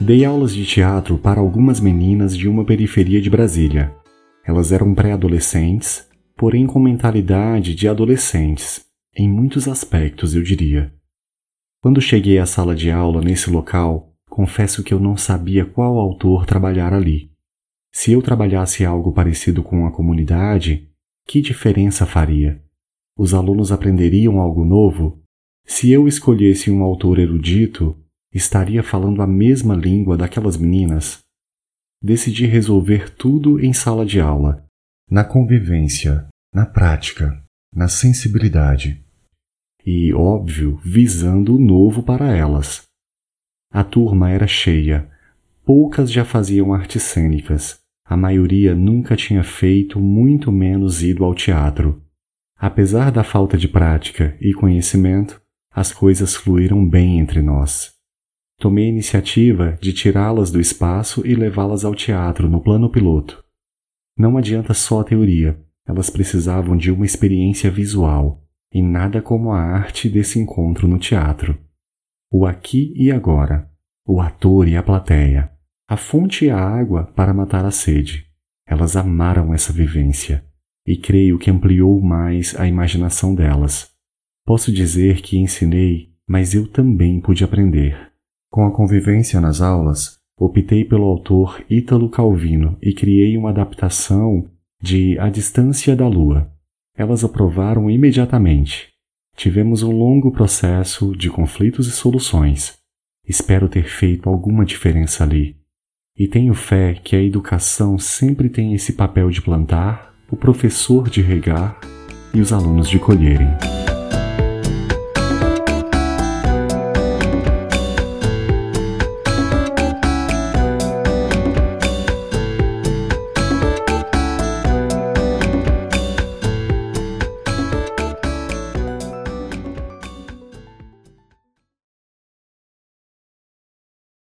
Dei aulas de teatro para algumas meninas de uma periferia de Brasília. Elas eram pré-adolescentes, porém com mentalidade de adolescentes, em muitos aspectos, eu diria. Quando cheguei à sala de aula nesse local, confesso que eu não sabia qual autor trabalhar ali. Se eu trabalhasse algo parecido com a comunidade, que diferença faria? Os alunos aprenderiam algo novo? Se eu escolhesse um autor erudito, estaria falando a mesma língua daquelas meninas? Decidi resolver tudo em sala de aula, na convivência, na prática, na sensibilidade. E, óbvio, visando o novo para elas. A turma era cheia, poucas já faziam artes cênicas, a maioria nunca tinha feito, muito menos ido ao teatro. Apesar da falta de prática e conhecimento, as coisas fluíram bem entre nós. Tomei a iniciativa de tirá-las do espaço e levá-las ao teatro no plano piloto. Não adianta só a teoria, elas precisavam de uma experiência visual, e nada como a arte desse encontro no teatro. O aqui e agora, o ator e a plateia a fonte e a água para matar a sede. Elas amaram essa vivência e creio que ampliou mais a imaginação delas. Posso dizer que ensinei, mas eu também pude aprender. Com a convivência nas aulas, optei pelo autor Ítalo Calvino e criei uma adaptação de A Distância da Lua. Elas aprovaram imediatamente. Tivemos um longo processo de conflitos e soluções. Espero ter feito alguma diferença ali e tenho fé que a educação sempre tem esse papel de plantar, o professor de regar e os alunos de colherem.